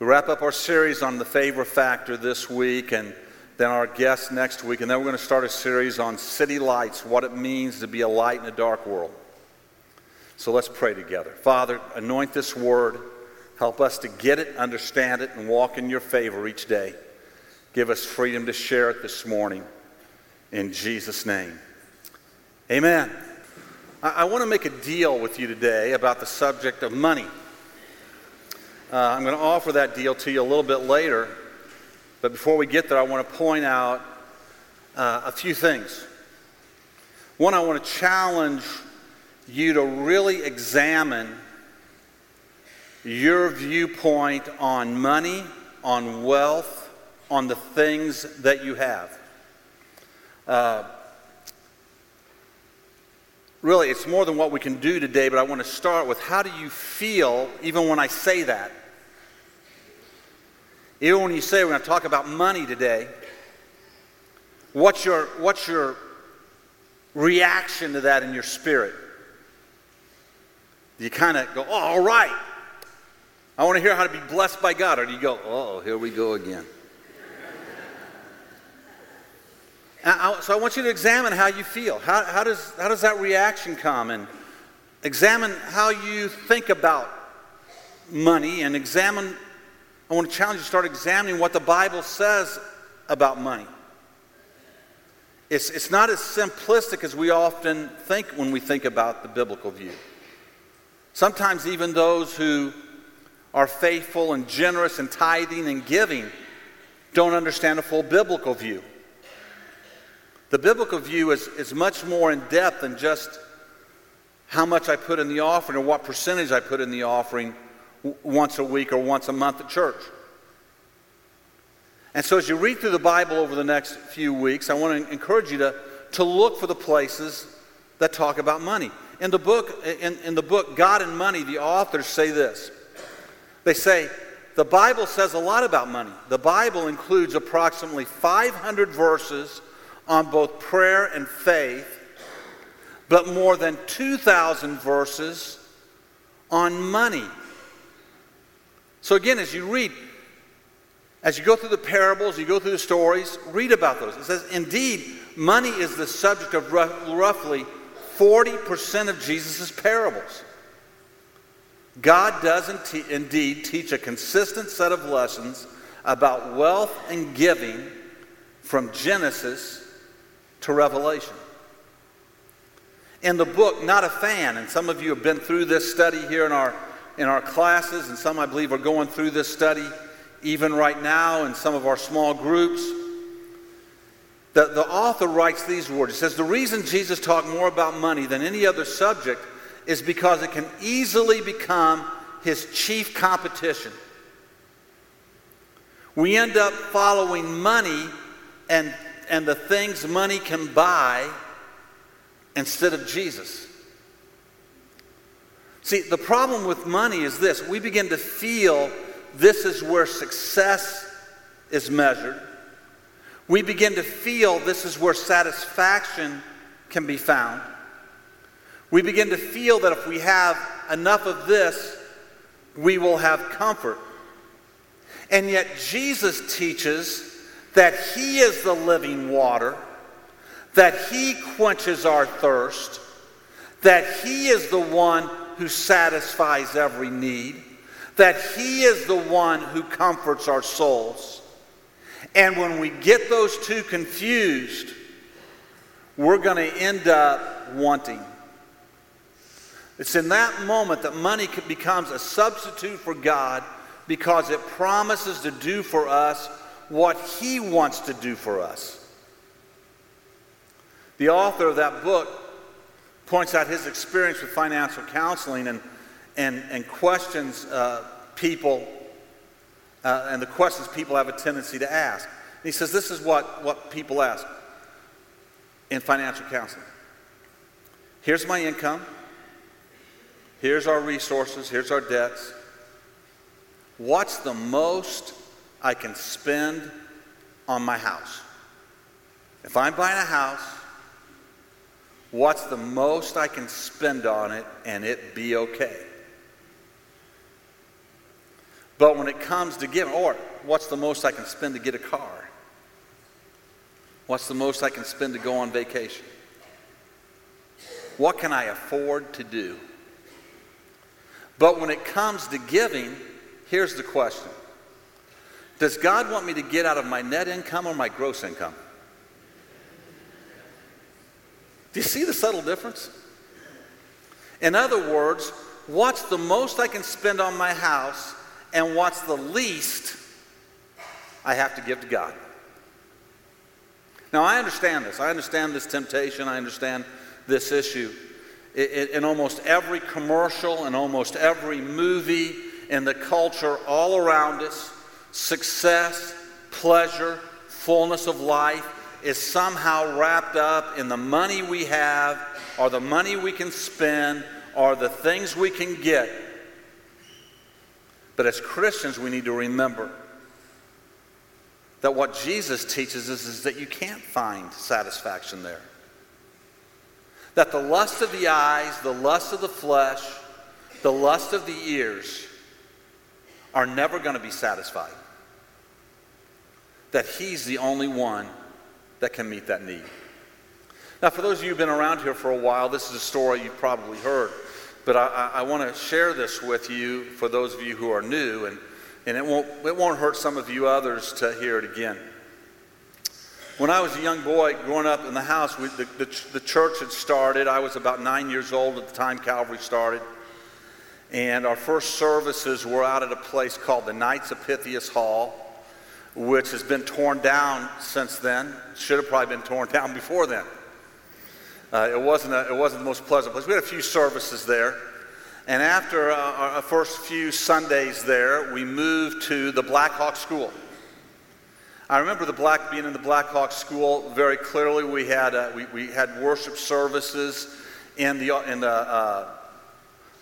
We wrap up our series on the favor factor this week and then our guest next week, and then we're going to start a series on city lights, what it means to be a light in a dark world. So let's pray together. Father, anoint this word. Help us to get it, understand it, and walk in your favor each day. Give us freedom to share it this morning. In Jesus' name. Amen. I, I want to make a deal with you today about the subject of money. Uh, I'm going to offer that deal to you a little bit later. But before we get there, I want to point out uh, a few things. One, I want to challenge you to really examine your viewpoint on money, on wealth, on the things that you have. Uh, really, it's more than what we can do today, but I want to start with how do you feel even when I say that? Even when you say we're going to talk about money today, what's your, what's your reaction to that in your spirit? Do you kind of go, oh, all right, I want to hear how to be blessed by God? Or do you go, oh, here we go again? so I want you to examine how you feel. How, how, does, how does that reaction come? And examine how you think about money and examine, I want to challenge you to start examining what the Bible says about money. It's, it's not as simplistic as we often think when we think about the biblical view. Sometimes, even those who are faithful and generous and tithing and giving don't understand a full biblical view. The biblical view is, is much more in depth than just how much I put in the offering or what percentage I put in the offering once a week or once a month at church. And so, as you read through the Bible over the next few weeks, I want to encourage you to, to look for the places that talk about money. In the, book, in, in the book God and Money, the authors say this. They say, the Bible says a lot about money. The Bible includes approximately 500 verses on both prayer and faith, but more than 2,000 verses on money. So, again, as you read, as you go through the parables, you go through the stories, read about those. It says, indeed, money is the subject of roughly 40% of Jesus' parables. God does indeed teach a consistent set of lessons about wealth and giving from Genesis to Revelation. In the book, Not a Fan, and some of you have been through this study here in our, in our classes, and some I believe are going through this study even right now in some of our small groups. The, the author writes these words. He says, The reason Jesus talked more about money than any other subject is because it can easily become his chief competition. We end up following money and and the things money can buy instead of Jesus. See, the problem with money is this we begin to feel this is where success is measured. We begin to feel this is where satisfaction can be found. We begin to feel that if we have enough of this, we will have comfort. And yet, Jesus teaches that He is the living water, that He quenches our thirst, that He is the one who satisfies every need, that He is the one who comforts our souls. And when we get those two confused, we're going to end up wanting. It's in that moment that money becomes a substitute for God because it promises to do for us what He wants to do for us. The author of that book points out his experience with financial counseling and, and, and questions uh, people uh, and the questions people have a tendency to ask. And he says this is what, what people ask in financial counseling. Here's my income. Here's our resources. Here's our debts. What's the most I can spend on my house? If I'm buying a house, what's the most I can spend on it and it be okay? But when it comes to giving, or what's the most I can spend to get a car? What's the most I can spend to go on vacation? What can I afford to do? But when it comes to giving, here's the question Does God want me to get out of my net income or my gross income? Do you see the subtle difference? In other words, what's the most I can spend on my house and what's the least I have to give to God? Now, I understand this. I understand this temptation. I understand this issue. In almost every commercial and almost every movie in the culture all around us, success, pleasure, fullness of life is somehow wrapped up in the money we have or the money we can spend or the things we can get. But as Christians, we need to remember that what Jesus teaches us is that you can't find satisfaction there. That the lust of the eyes, the lust of the flesh, the lust of the ears are never going to be satisfied. That He's the only one that can meet that need. Now, for those of you who've been around here for a while, this is a story you've probably heard, but I, I, I want to share this with you for those of you who are new. And and it won't, it won't hurt some of you others to hear it again. When I was a young boy growing up in the house, we, the, the, the church had started. I was about nine years old at the time Calvary started. And our first services were out at a place called the Knights of Pythias Hall, which has been torn down since then. Should have probably been torn down before then. Uh, it, wasn't a, it wasn't the most pleasant place. We had a few services there. And after uh, our first few Sundays there, we moved to the Black Hawk School. I remember the black being in the Black Hawk School very clearly. We had uh, we, we had worship services in the in the uh,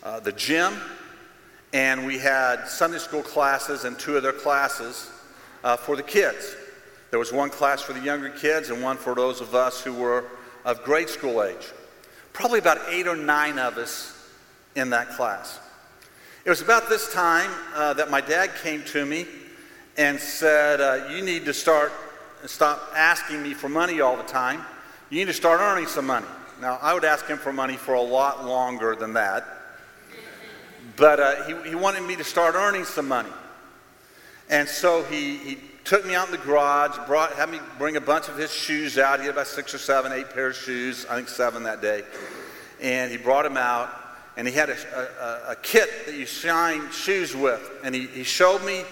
uh, the gym, and we had Sunday school classes and two other classes uh, for the kids. There was one class for the younger kids and one for those of us who were of grade school age. Probably about eight or nine of us in that class. It was about this time uh, that my dad came to me and said, uh, You need to start, stop asking me for money all the time. You need to start earning some money. Now, I would ask him for money for a lot longer than that. But uh, he, he wanted me to start earning some money. And so he, he took me out in the garage, brought, had me bring a bunch of his shoes out. He had about six or seven, eight pairs of shoes, I think seven that day. And he brought them out and he had a, a, a, kit that you shine shoes with. And he, he showed me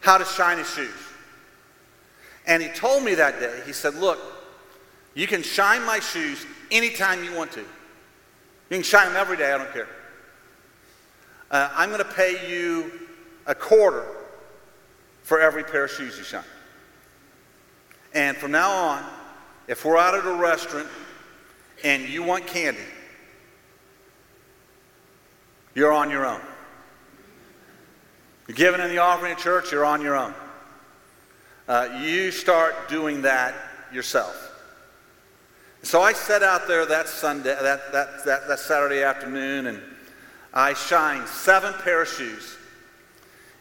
how to shine his shoes. And he told me that day, he said, Look, you can shine my shoes anytime you want to. You can shine them every day, I don't care. Uh, I'm going to pay you a quarter for every pair of shoes you shine. And from now on, if we're out at a restaurant and you want candy, you're on your own. You're giving in the offering at church, you're on your own. Uh, you start doing that yourself. So I set out there that Sunday, that, that, that, that Saturday afternoon, and I shined seven pair of shoes.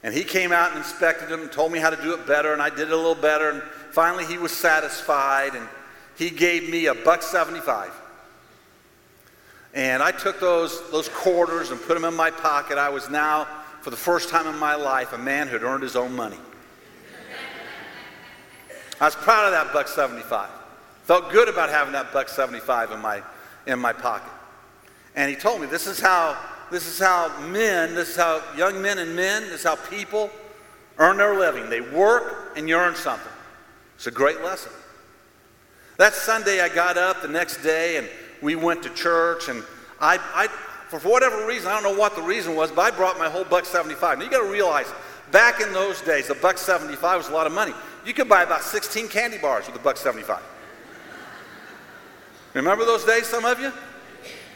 And he came out and inspected them and told me how to do it better, and I did it a little better. And finally, he was satisfied, and he gave me a buck seventy-five. And I took those, those quarters and put them in my pocket. I was now, for the first time in my life, a man who had earned his own money. I was proud of that buck 75. Felt good about having that buck 75 in my, in my pocket. And he told me this is how this is how men, this is how young men and men, this is how people earn their living. They work and you earn something. It's a great lesson. That Sunday I got up the next day and we went to church, and I, I, for whatever reason, I don't know what the reason was, but I brought my whole buck 75. Now you got to realize, Back in those days, a buck 75 was a lot of money. You could buy about 16 candy bars with a buck 75. Remember those days, some of you?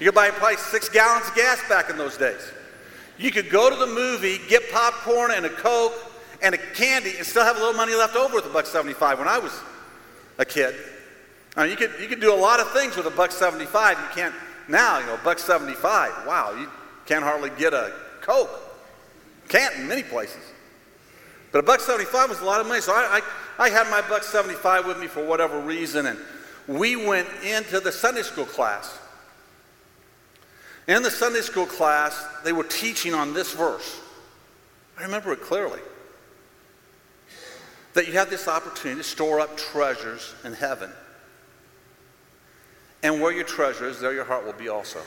You could buy probably six gallons of gas back in those days. You could go to the movie, get popcorn and a Coke and a candy, and still have a little money left over with a buck 75 when I was a kid. I mean, you could, you could do a lot of things with a buck 75. You can't now, you know, buck 75. Wow, you can't hardly get a Coke. Can't in many places. But a buck 75 was a lot of money. So I, I, I had my buck 75 with me for whatever reason, and we went into the Sunday school class. In the Sunday school class, they were teaching on this verse. I remember it clearly. That you have this opportunity to store up treasures in heaven. And where your treasure is, there your heart will be also.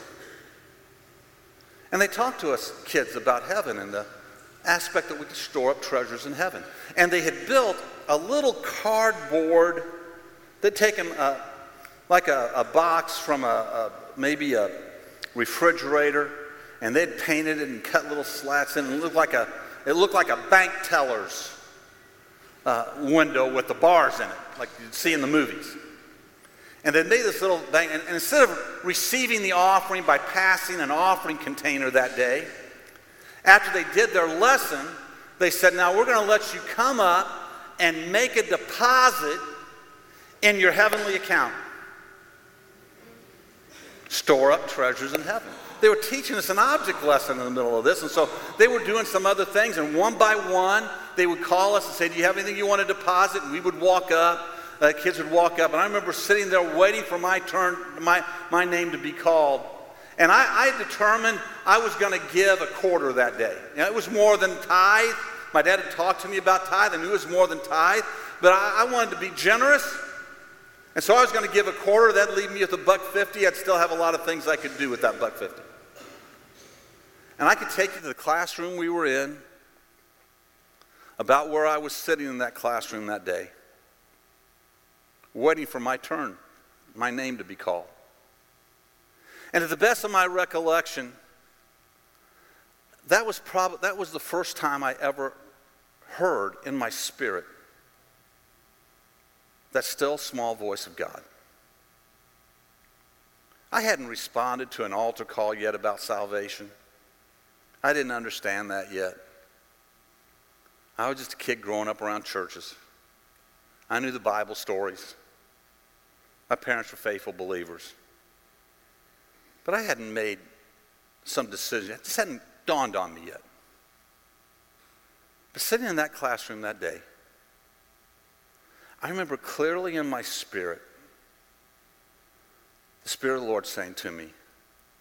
And they talked to us kids about heaven and the aspect that we could store up treasures in heaven. And they had built a little cardboard, they'd taken a, like a, a box from a, a, maybe a refrigerator, and they'd painted it and cut little slats in. It looked like a, it looked like a bank teller's uh, window with the bars in it, like you'd see in the movies. And they made this little thing, and, and instead of receiving the offering by passing an offering container that day, after they did their lesson, they said, Now we're going to let you come up and make a deposit in your heavenly account. Store up treasures in heaven. They were teaching us an object lesson in the middle of this, and so they were doing some other things, and one by one, they would call us and say, Do you have anything you want to deposit? And we would walk up uh, kids would walk up, and I remember sitting there waiting for my turn, my, my name to be called. And I, I determined I was going to give a quarter that day. Know, it was more than tithe. My dad had talked to me about tithe. I knew it was more than tithe, but I, I wanted to be generous. And so I was going to give a quarter. That'd leave me with a buck fifty. I'd still have a lot of things I could do with that buck fifty. And I could take you to the classroom we were in, about where I was sitting in that classroom that day waiting for my turn, my name to be called. And to the best of my recollection, that was, prob- that was the first time I ever heard in my spirit that still small voice of God. I hadn't responded to an altar call yet about salvation. I didn't understand that yet. I was just a kid growing up around churches. I knew the Bible stories. My parents were faithful believers. But I hadn't made some decision. It just hadn't dawned on me yet. But sitting in that classroom that day, I remember clearly in my spirit the Spirit of the Lord saying to me,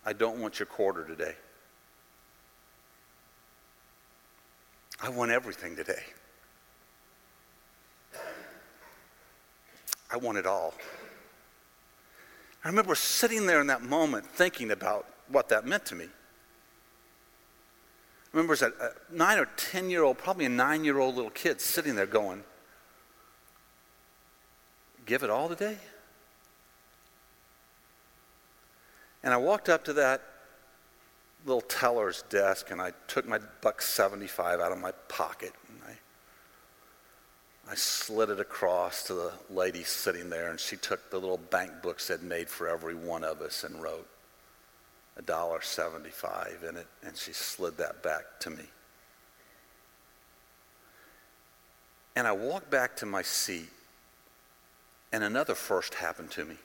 I don't want your quarter today. I want everything today. I want it all. I remember sitting there in that moment thinking about what that meant to me. I remember as a, nine or ten year old, probably a nine year old little kid sitting there going, Give it all today? And I walked up to that little teller's desk and I took my buck 75 out of my pocket and I I slid it across to the lady sitting there, and she took the little bank books they'd made for every one of us and wrote a dollar seventy-five in it, and she slid that back to me. And I walked back to my seat, and another first happened to me.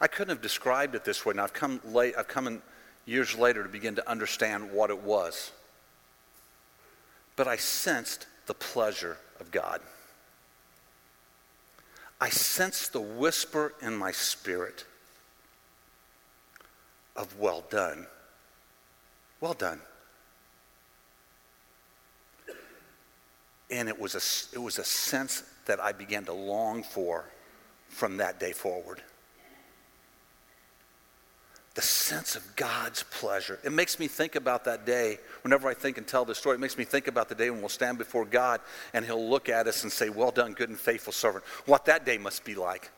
I couldn't have described it this way, and I've come late. I've come in years later to begin to understand what it was. But I sensed the pleasure of God. I sensed the whisper in my spirit of well done. Well done. And it was a, it was a sense that I began to long for from that day forward the sense of God's pleasure. It makes me think about that day. Whenever I think and tell this story, it makes me think about the day when we'll stand before God and He'll look at us and say, Well done, good and faithful servant. What that day must be like.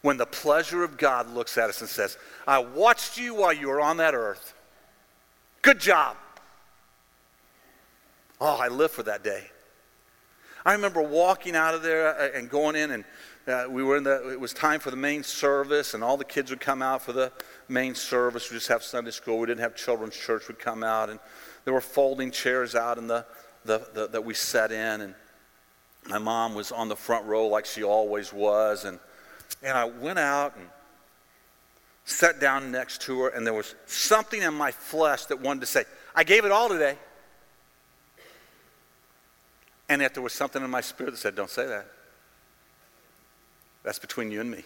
When the pleasure of God looks at us and says, I watched you while you were on that earth. Good job. Oh, I live for that day. I remember walking out of there uh, and going in, and uh, we were in the, it was time for the main service, and all the kids would come out for the main service. We just have Sunday school. We didn't have children's church We'd come out, and there were folding chairs out in the, the, the that we sat in, and my mom was on the front row like she always was, and and I went out and sat down next to her, and there was something in my flesh that wanted to say, I gave it all today. And yet there was something in my spirit that said, Don't say that. That's between you and me.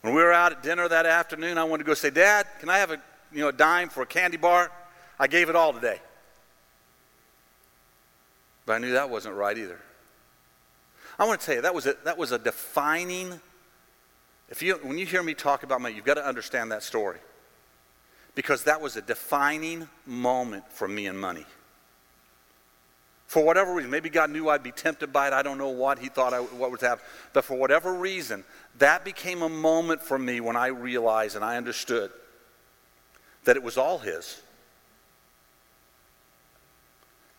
When we were out at dinner that afternoon, I wanted to go say, Dad, can I have a, you know, a dime for a candy bar? I gave it all today. But I knew that wasn't right either. I want to tell you, that was a, that was a defining if you, when you hear me talk about money, you've got to understand that story. Because that was a defining moment for me and money. For whatever reason, maybe God knew I'd be tempted by it. I don't know what He thought I, what would happen. But for whatever reason, that became a moment for me when I realized and I understood that it was all His.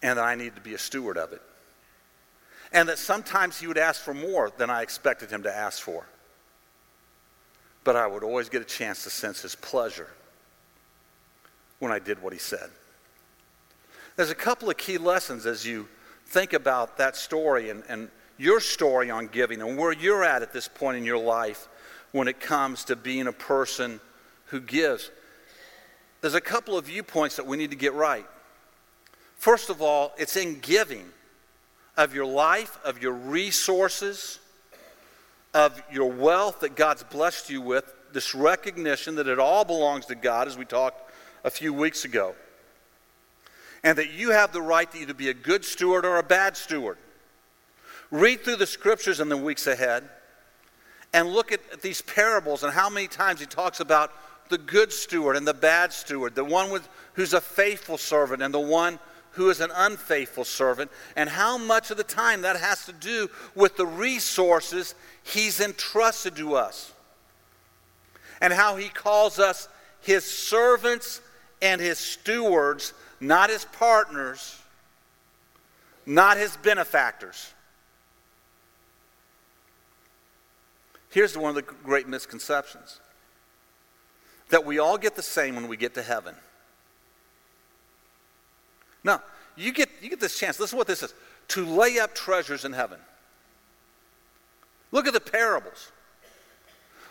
And that I needed to be a steward of it. And that sometimes He would ask for more than I expected Him to ask for but I would always get a chance to sense his pleasure when I did what he said. There's a couple of key lessons as you think about that story and, and your story on giving and where you're at at this point in your life when it comes to being a person who gives. There's a couple of viewpoints that we need to get right. First of all, it's in giving of your life, of your resources, of your wealth that God's blessed you with, this recognition that it all belongs to God, as we talked a few weeks ago, and that you have the right to either be a good steward or a bad steward. Read through the scriptures in the weeks ahead and look at these parables and how many times he talks about the good steward and the bad steward, the one with, who's a faithful servant and the one who is an unfaithful servant, and how much of the time that has to do with the resources he's entrusted to us, and how he calls us his servants and his stewards, not his partners, not his benefactors. Here's one of the great misconceptions that we all get the same when we get to heaven. Now, you get, you get this chance. Listen to what this is to lay up treasures in heaven. Look at the parables.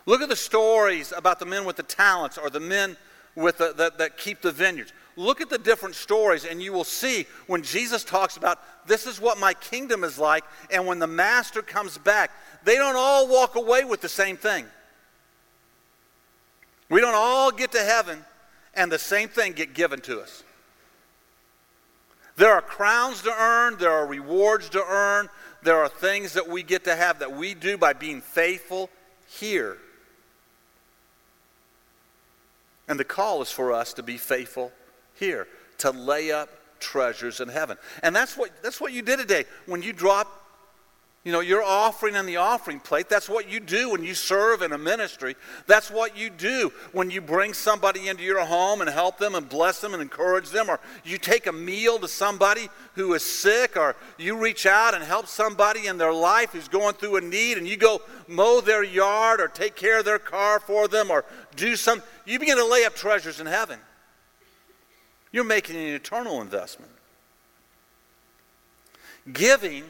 Look at the stories about the men with the talents or the men with the, that keep the vineyards. Look at the different stories, and you will see when Jesus talks about this is what my kingdom is like, and when the master comes back, they don't all walk away with the same thing. We don't all get to heaven and the same thing get given to us. There are crowns to earn, there are rewards to earn, there are things that we get to have that we do by being faithful here. And the call is for us to be faithful here, to lay up treasures in heaven. And that's what, that's what you did today. When you drop, you know, your offering on the offering plate, that's what you do when you serve in a ministry. That's what you do when you bring somebody into your home and help them and bless them and encourage them, or you take a meal to somebody who is sick, or you reach out and help somebody in their life who's going through a need, and you go mow their yard or take care of their car for them or do some. You begin to lay up treasures in heaven. You're making an eternal investment. Giving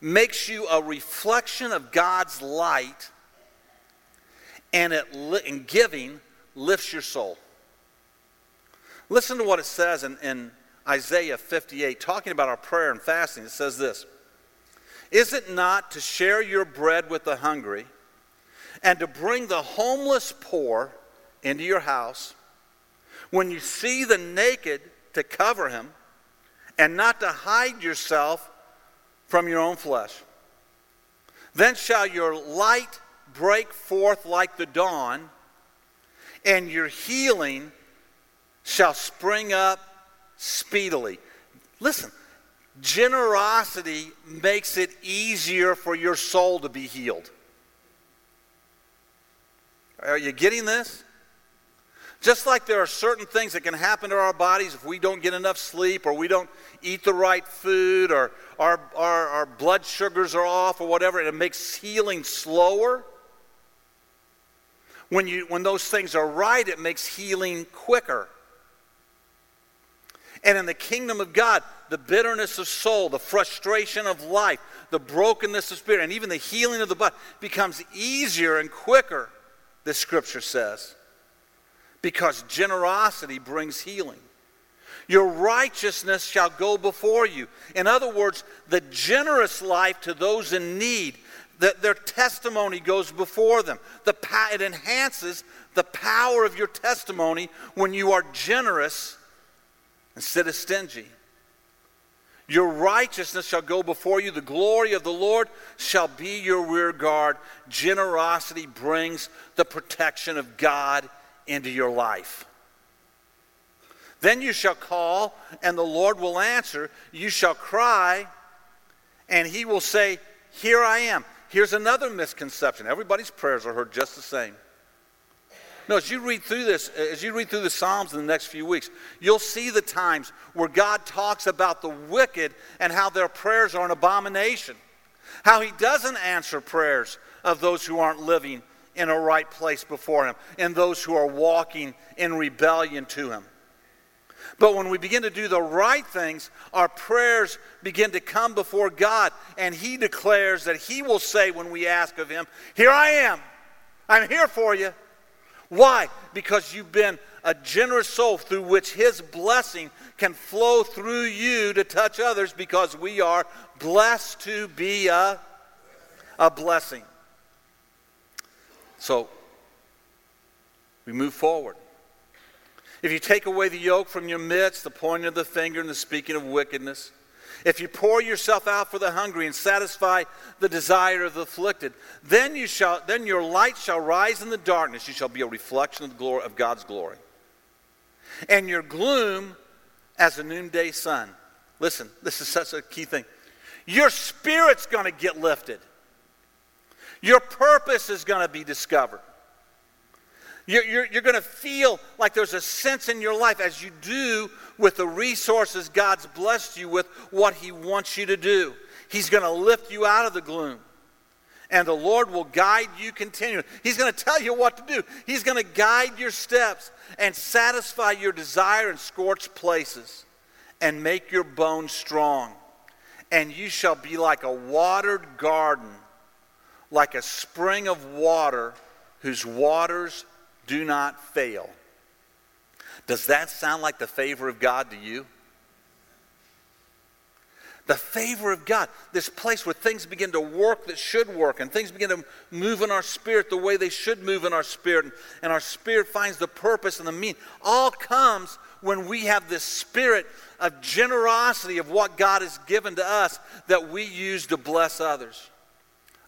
makes you a reflection of God's light, and, it, and giving lifts your soul. Listen to what it says in, in Isaiah 58, talking about our prayer and fasting. It says this Is it not to share your bread with the hungry and to bring the homeless poor into your house? When you see the naked, to cover him, and not to hide yourself from your own flesh. Then shall your light break forth like the dawn, and your healing shall spring up speedily. Listen, generosity makes it easier for your soul to be healed. Are you getting this? Just like there are certain things that can happen to our bodies if we don't get enough sleep or we don't eat the right food or our, our, our blood sugars are off or whatever, and it makes healing slower. When, you, when those things are right, it makes healing quicker. And in the kingdom of God, the bitterness of soul, the frustration of life, the brokenness of spirit, and even the healing of the body becomes easier and quicker, this scripture says, because generosity brings healing. Your righteousness shall go before you. In other words, the generous life to those in need, that their testimony goes before them. The, it enhances the power of your testimony when you are generous instead of stingy. Your righteousness shall go before you. The glory of the Lord shall be your rear guard. Generosity brings the protection of God into your life. Then you shall call, and the Lord will answer. You shall cry, and he will say, Here I am. Here's another misconception. Everybody's prayers are heard just the same. No, as you read through this, as you read through the Psalms in the next few weeks, you'll see the times where God talks about the wicked and how their prayers are an abomination. How he doesn't answer prayers of those who aren't living in a right place before him and those who are walking in rebellion to him. But when we begin to do the right things, our prayers begin to come before God, and He declares that He will say when we ask of Him, Here I am, I'm here for you. Why? Because you've been a generous soul through which His blessing can flow through you to touch others because we are blessed to be a, a blessing. So, we move forward. If you take away the yoke from your midst, the pointing of the finger and the speaking of wickedness, if you pour yourself out for the hungry and satisfy the desire of the afflicted, then you shall then your light shall rise in the darkness. You shall be a reflection of the glory of God's glory. And your gloom as a noonday sun. Listen, this is such a key thing. Your spirit's going to get lifted. Your purpose is going to be discovered. You're, you're, you're going to feel like there's a sense in your life as you do with the resources God's blessed you with, what He wants you to do. He's going to lift you out of the gloom. And the Lord will guide you continually. He's going to tell you what to do. He's going to guide your steps and satisfy your desire in scorched places and make your bones strong. And you shall be like a watered garden, like a spring of water whose waters do not fail. Does that sound like the favor of God to you? The favor of God, this place where things begin to work that should work, and things begin to move in our spirit the way they should move in our spirit, and, and our spirit finds the purpose and the meaning, all comes when we have this spirit of generosity of what God has given to us that we use to bless others.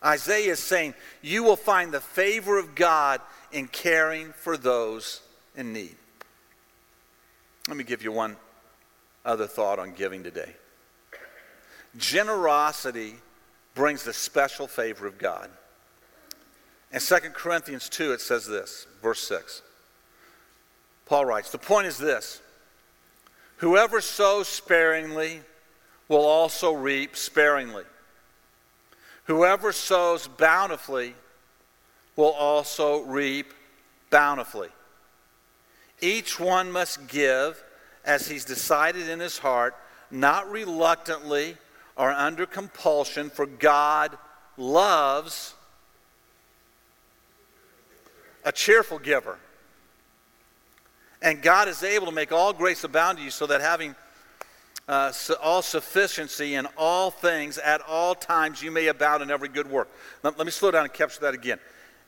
Isaiah is saying, You will find the favor of God in caring for those in need. Let me give you one other thought on giving today. Generosity brings the special favor of God. In 2 Corinthians 2, it says this, verse 6. Paul writes, The point is this whoever sows sparingly will also reap sparingly. Whoever sows bountifully will also reap bountifully. Each one must give as he's decided in his heart, not reluctantly or under compulsion, for God loves a cheerful giver. And God is able to make all grace abound to you so that having uh, all sufficiency in all things at all times you may abound in every good work. Let, let me slow down and capture that again.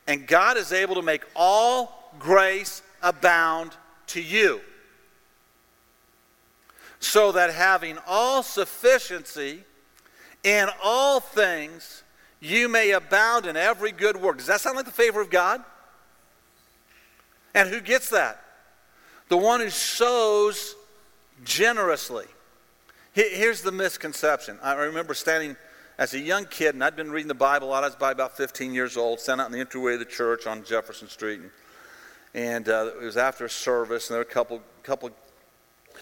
And God is able to make all grace abound to you. So that having all sufficiency in all things, you may abound in every good work. Does that sound like the favor of God? And who gets that? The one who sows generously. Here's the misconception. I remember standing as a young kid, and I'd been reading the Bible a lot. I was by about 15 years old, sent out in the entryway of the church on Jefferson Street. And, And uh, it was after a service, and there were a couple, couple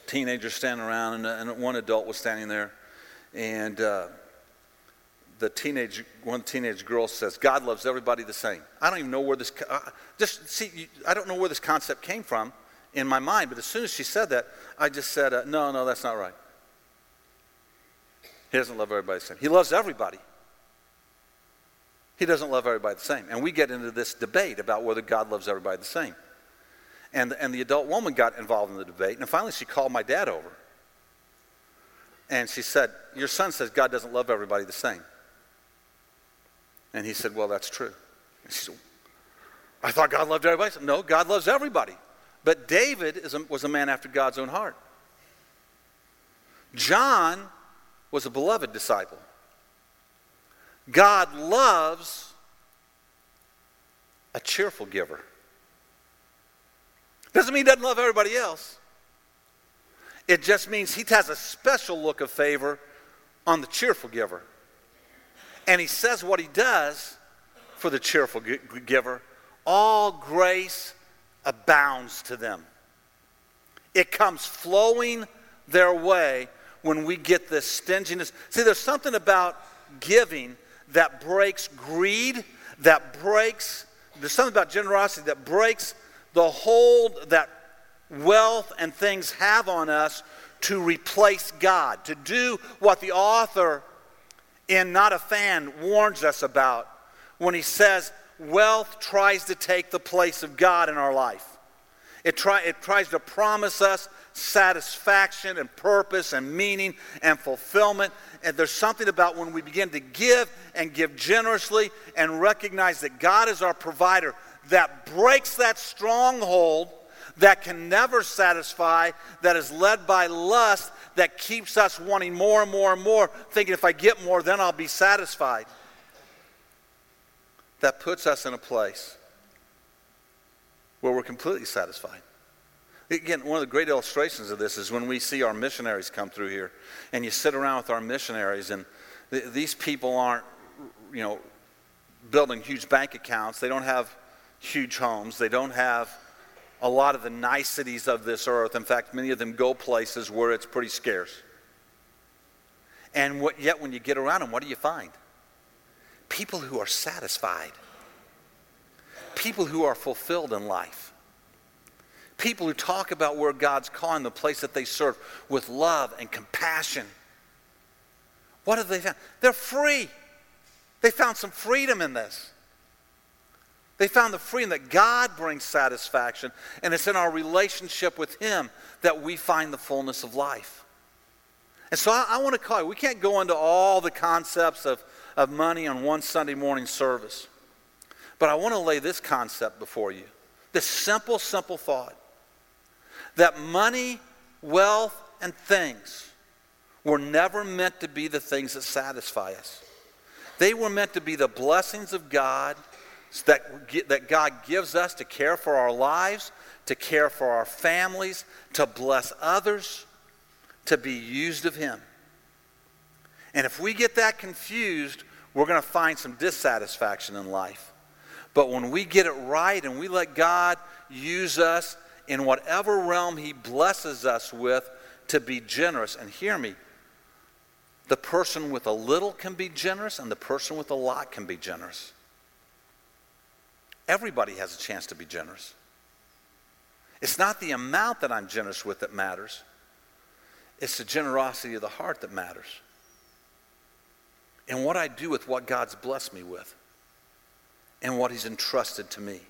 teenagers standing around, and, and one adult was standing there. And uh, the teenage, one teenage girl says, God loves everybody the same. I don't even know where this, uh, just see, I don't know where this concept came from in my mind, but as soon as she said that, I just said, uh, no, no, that's not right. He doesn't love everybody the same. He loves everybody. He doesn't love everybody the same. And we get into this debate about whether God loves everybody the same. And, and the adult woman got involved in the debate, and finally she called my dad over. And she said, Your son says God doesn't love everybody the same. And he said, Well, that's true. And she said, I thought God loved everybody. Said, no, God loves everybody. But David a, was a man after God's own heart. John was a beloved disciple. God loves a cheerful giver. Doesn't mean he doesn't love everybody else. It just means he has a special look of favor on the cheerful giver. And he says what he does for the cheerful giver all grace abounds to them. It comes flowing their way when we get this stinginess. See, there's something about giving that breaks greed, that breaks, there's something about generosity that breaks the hold that wealth and things have on us to replace God, to do what the author in Not a Fan warns us about when he says wealth tries to take the place of God in our life. It, try, it tries to promise us satisfaction and purpose and meaning and fulfillment. And there's something about when we begin to give and give generously and recognize that God is our provider that breaks that stronghold that can never satisfy, that is led by lust, that keeps us wanting more and more and more, thinking if I get more, then I'll be satisfied. That puts us in a place where we're completely satisfied. Again, one of the great illustrations of this is when we see our missionaries come through here, and you sit around with our missionaries, and th- these people aren't, you know, building huge bank accounts. They don't have huge homes. They don't have a lot of the niceties of this earth. In fact, many of them go places where it's pretty scarce. And what, yet, when you get around them, what do you find? People who are satisfied, people who are fulfilled in life, people who talk about where God's calling the place that they serve with love and compassion. What have they found? They're free. They found some freedom in this. They found the freedom that God brings satisfaction, and it's in our relationship with Him that we find the fullness of life. And so I, I want to call you. We can't go into all the concepts of, of money on one Sunday morning service. But I want to lay this concept before you this simple, simple thought that money, wealth, and things were never meant to be the things that satisfy us. They were meant to be the blessings of God that, that God gives us to care for our lives, to care for our families, to bless others, to be used of Him. And if we get that confused, we're going to find some dissatisfaction in life. But when we get it right and we let God use us in whatever realm He blesses us with to be generous, and hear me, the person with a little can be generous, and the person with a lot can be generous. Everybody has a chance to be generous. It's not the amount that I'm generous with that matters, it's the generosity of the heart that matters. And what I do with what God's blessed me with and what He's entrusted to me.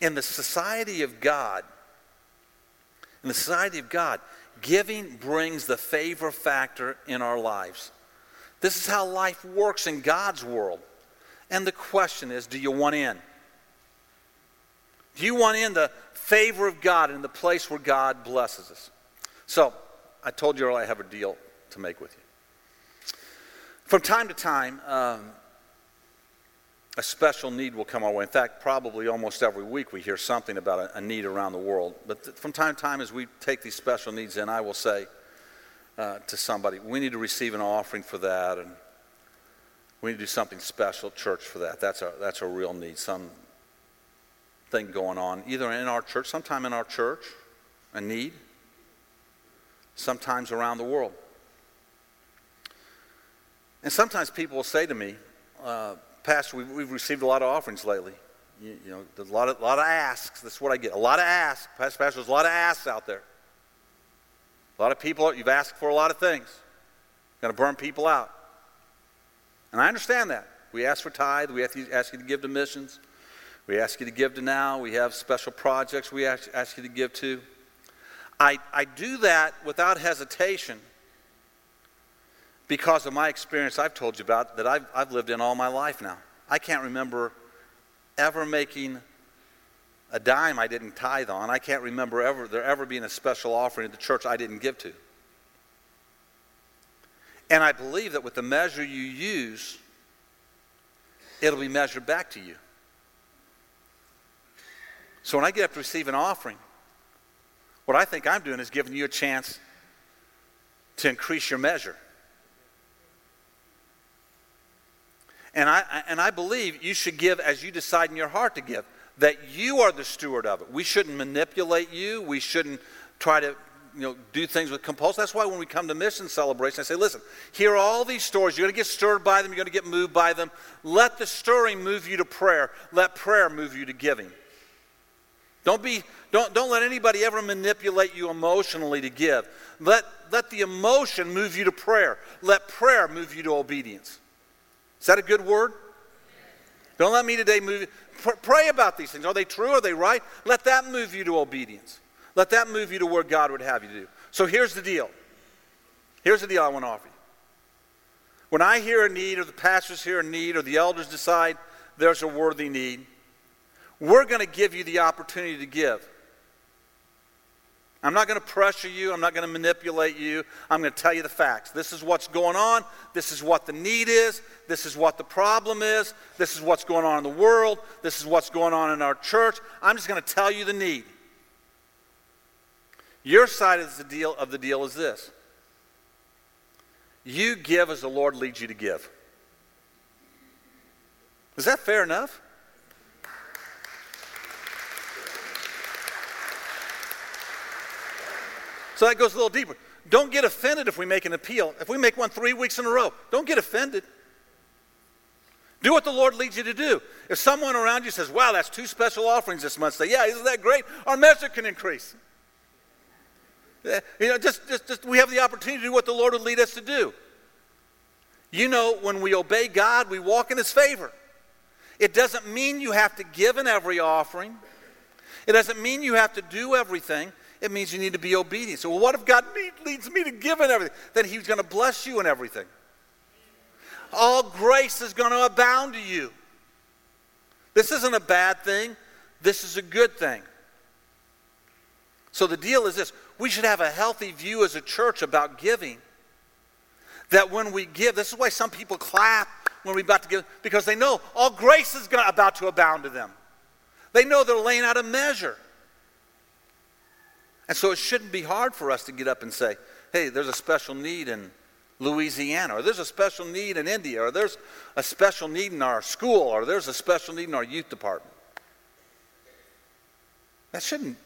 In the society of God, in the society of God, giving brings the favor factor in our lives. This is how life works in God's world. And the question is do you want in? Do you want in the favor of God in the place where God blesses us? So, I told you earlier I have a deal to make with you. From time to time, um, a special need will come our way. In fact, probably almost every week we hear something about a, a need around the world. But th- from time to time, as we take these special needs in, I will say uh, to somebody, we need to receive an offering for that, and we need to do something special, church, for that. That's a, that's a real need. Some thing going on, either in our church, sometime in our church, a need, sometimes around the world. And sometimes people will say to me, uh, Pastor, we've, we've, received a lot of offerings lately. You, you, know, there's a lot of, lot of asks. That's what I get. A lot of asks. Pastor, Pastor, there's a lot of asks out there. A lot of people, you've asked for a lot of things. Going to burn people out. And I understand that. We ask for tithe. We ask you to give to missions. We ask you to give to now. We have special projects we ask, ask you to give to. I, I do that without hesitation because of my experience I've told you about that I've, I've lived in all my life now. I can't remember ever making a dime I didn't tithe on. I can't remember ever there ever being a special offering at the church I didn't give to. And I believe that with the measure you use, it'll be measured back to you. So when I get up to receive an offering, what I think I'm doing is giving you a chance to increase your measure. And I, and I believe you should give as you decide in your heart to give, that you are the steward of it. We shouldn't manipulate you. We shouldn't try to you know, do things with compulsion. That's why when we come to mission celebration, I say, listen, here are all these stories. You're going to get stirred by them. You're going to get moved by them. Let the stirring move you to prayer. Let prayer move you to giving. Don't, be, don't, don't let anybody ever manipulate you emotionally to give. Let, let the emotion move you to prayer. Let prayer move you to obedience. Is that a good word? Don't let me today move. Pray about these things. Are they true? Are they right? Let that move you to obedience. Let that move you to where God would have you to do. So here's the deal. Here's the deal I want to offer you. When I hear a need, or the pastors hear a need, or the elders decide there's a worthy need, we're going to give you the opportunity to give. I'm not going to pressure you. I'm not going to manipulate you. I'm going to tell you the facts. This is what's going on. This is what the need is. This is what the problem is. This is what's going on in the world. This is what's going on in our church. I'm just going to tell you the need. Your side of the deal of the deal is this. You give as the Lord leads you to give. Is that fair enough? So that goes a little deeper. Don't get offended if we make an appeal. If we make one three weeks in a row, don't get offended. Do what the Lord leads you to do. If someone around you says, wow, that's two special offerings this month, say, yeah, isn't that great? Our measure can increase. You know, just, just, just we have the opportunity to do what the Lord would lead us to do. You know, when we obey God, we walk in His favor. It doesn't mean you have to give in every offering. It doesn't mean you have to do everything. It means you need to be obedient. So, well, what if God leads me to give in everything? Then He's going to bless you in everything. All grace is going to abound to you. This isn't a bad thing, this is a good thing. So, the deal is this we should have a healthy view as a church about giving. That when we give, this is why some people clap when we're about to give, because they know all grace is about to abound to them. They know they're laying out a measure. And so it shouldn't be hard for us to get up and say, hey, there's a special need in Louisiana, or there's a special need in India, or there's a special need in our school, or there's a special need in our youth department. That shouldn't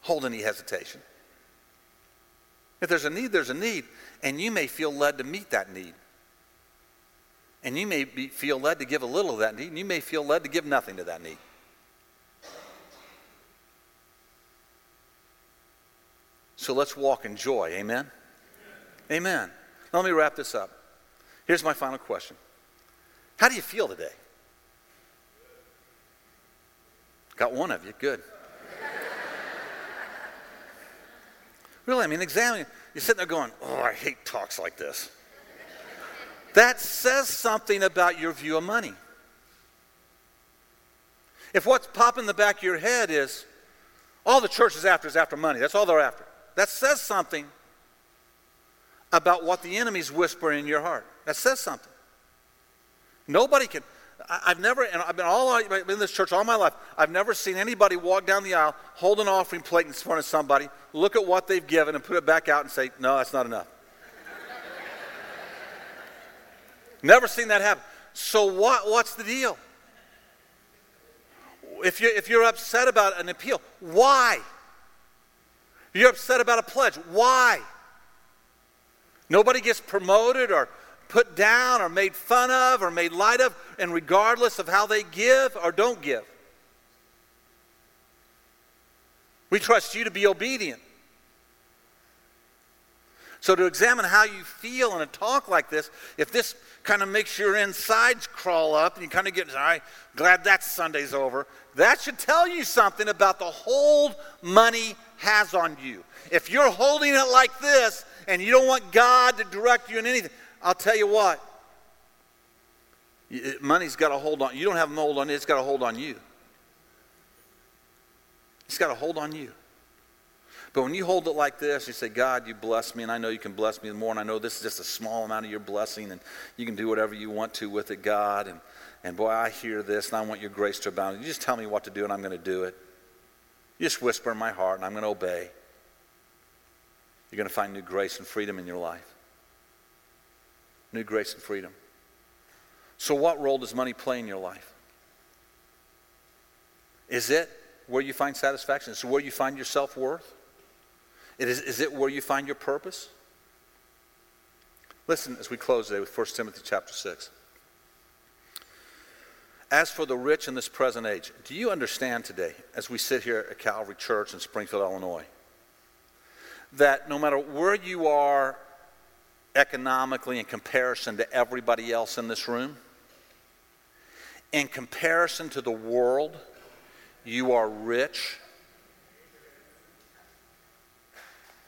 hold any hesitation. If there's a need, there's a need, and you may feel led to meet that need. And you may be, feel led to give a little of that need, and you may feel led to give nothing to that need. So let's walk in joy. Amen? Amen. Now, let me wrap this up. Here's my final question How do you feel today? Got one of you. Good. really, I mean, examine. You're sitting there going, oh, I hate talks like this. That says something about your view of money. If what's popping in the back of your head is, all the church is after is after money, that's all they're after. That says something about what the enemy's whispering in your heart. That says something. Nobody can. I, have never, and I've been all I've been in this church all my life. I've never seen anybody walk down the aisle, hold an offering plate in front of somebody, look at what they've given, and put it back out and say, "No, that's not enough." never seen that happen. So what? What's the deal? if you're, if you're upset about an appeal, why? You're upset about a pledge, why? Nobody gets promoted or put down or made fun of or made light of, and regardless of how they give or don't give. We trust you to be obedient. So, to examine how you feel in a talk like this, if this kind of makes your insides crawl up and you kind of get, all right, glad that Sunday's over, that should tell you something about the hold money has on you. If you're holding it like this and you don't want God to direct you in anything, I'll tell you what, money's got a hold on you. don't have a hold on it, it's got a hold on you. It's got a hold on you. But when you hold it like this, you say, God, you bless me, and I know you can bless me more, and I know this is just a small amount of your blessing, and you can do whatever you want to with it, God. And, and boy, I hear this, and I want your grace to abound. You just tell me what to do, and I'm going to do it. You just whisper in my heart, and I'm going to obey. You're going to find new grace and freedom in your life. New grace and freedom. So, what role does money play in your life? Is it where you find satisfaction? Is it where you find your self worth? Is, is it where you find your purpose? Listen as we close today with 1 Timothy chapter 6. As for the rich in this present age, do you understand today, as we sit here at Calvary Church in Springfield, Illinois, that no matter where you are economically in comparison to everybody else in this room, in comparison to the world, you are rich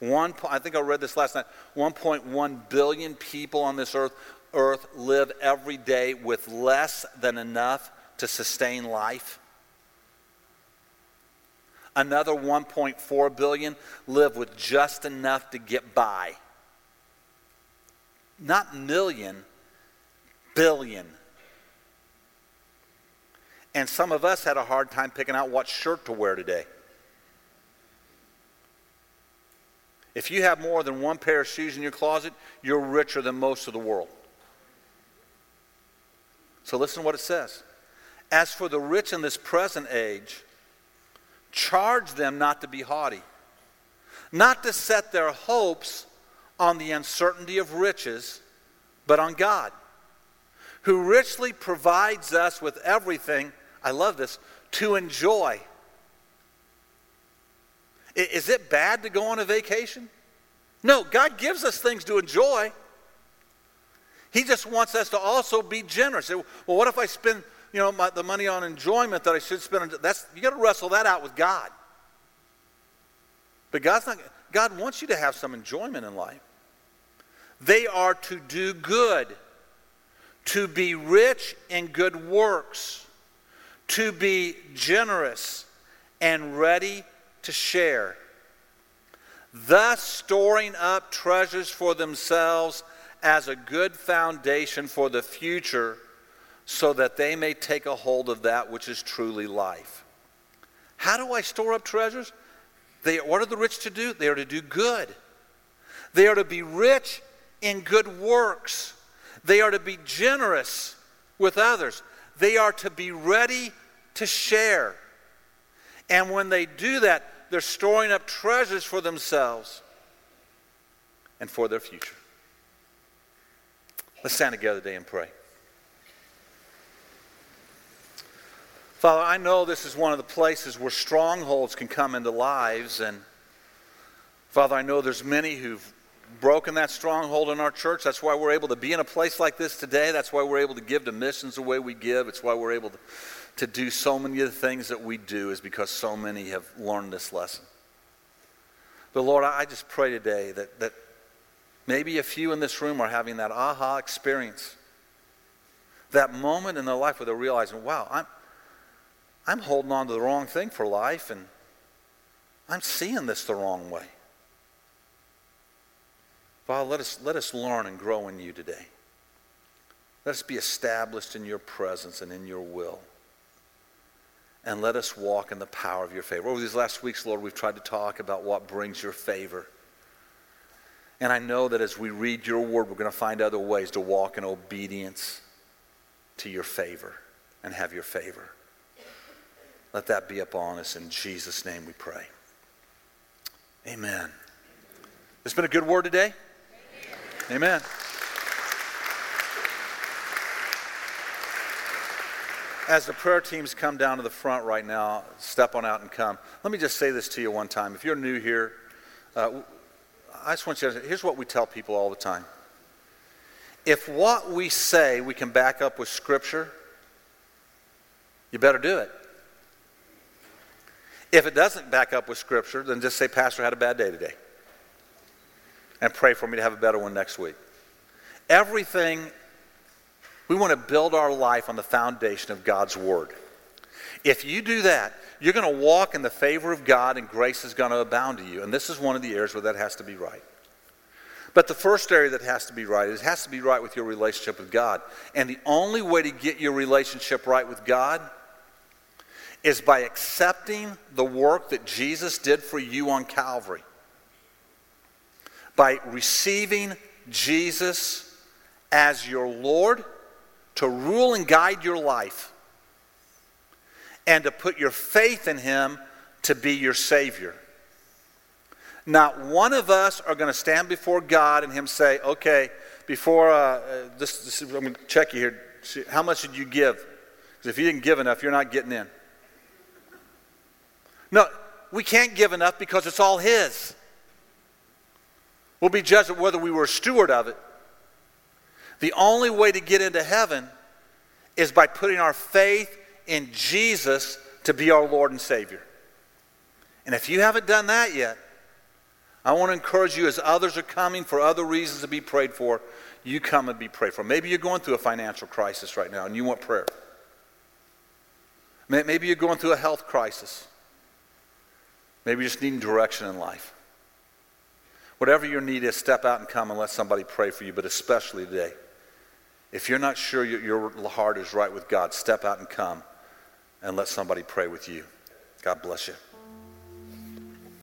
One, I think I read this last night. 1.1 billion people on this earth, earth live every day with less than enough to sustain life. Another 1.4 billion live with just enough to get by. Not million, billion. And some of us had a hard time picking out what shirt to wear today. If you have more than one pair of shoes in your closet, you're richer than most of the world. So listen to what it says. As for the rich in this present age, charge them not to be haughty, not to set their hopes on the uncertainty of riches, but on God, who richly provides us with everything, I love this, to enjoy is it bad to go on a vacation? No, God gives us things to enjoy. He just wants us to also be generous. Well, what if I spend, you know, my, the money on enjoyment that I should spend? On, that's you got to wrestle that out with God. But God's not. God wants you to have some enjoyment in life. They are to do good, to be rich in good works, to be generous and ready to share, thus storing up treasures for themselves as a good foundation for the future, so that they may take a hold of that which is truly life. How do I store up treasures? They, what are the rich to do? They are to do good. They are to be rich in good works. They are to be generous with others. They are to be ready to share. And when they do that, they're storing up treasures for themselves and for their future. Let's stand together today and pray. Father, I know this is one of the places where strongholds can come into lives. And Father, I know there's many who've broken that stronghold in our church. That's why we're able to be in a place like this today. That's why we're able to give to missions the way we give. It's why we're able to to do so many of the things that we do is because so many have learned this lesson. But Lord, I just pray today that, that maybe a few in this room are having that aha experience. That moment in their life where they're realizing, wow, I'm, I'm holding on to the wrong thing for life and I'm seeing this the wrong way. Father, let us, let us learn and grow in you today. Let us be established in your presence and in your will and let us walk in the power of your favor. Over these last weeks, Lord, we've tried to talk about what brings your favor. And I know that as we read your word, we're going to find other ways to walk in obedience to your favor and have your favor. Let that be upon us. In Jesus' name we pray. Amen. It's been a good word today? Amen. Amen. As the prayer teams come down to the front right now, step on out and come. Let me just say this to you one time. If you're new here, uh, I just want you to, here's what we tell people all the time. If what we say we can back up with Scripture, you better do it. If it doesn't back up with Scripture, then just say, Pastor, had a bad day today. And pray for me to have a better one next week. Everything, we want to build our life on the foundation of God's Word. If you do that, you're going to walk in the favor of God and grace is going to abound to you. And this is one of the areas where that has to be right. But the first area that has to be right is it has to be right with your relationship with God. And the only way to get your relationship right with God is by accepting the work that Jesus did for you on Calvary. By receiving Jesus as your Lord to rule and guide your life and to put your faith in Him to be your Savior. Not one of us are going to stand before God and Him say, okay, before, uh, uh this, this, I'm going to check you here. How much did you give? Because if you didn't give enough, you're not getting in. No, we can't give enough because it's all His. We'll be judged whether we were a steward of it. The only way to get into heaven is by putting our faith in Jesus to be our Lord and Savior. And if you haven't done that yet, I want to encourage you as others are coming for other reasons to be prayed for, you come and be prayed for. Maybe you're going through a financial crisis right now and you want prayer. Maybe you're going through a health crisis. Maybe you're just needing direction in life. Whatever your need is, step out and come and let somebody pray for you, but especially today. If you're not sure your heart is right with God, step out and come and let somebody pray with you. God bless you.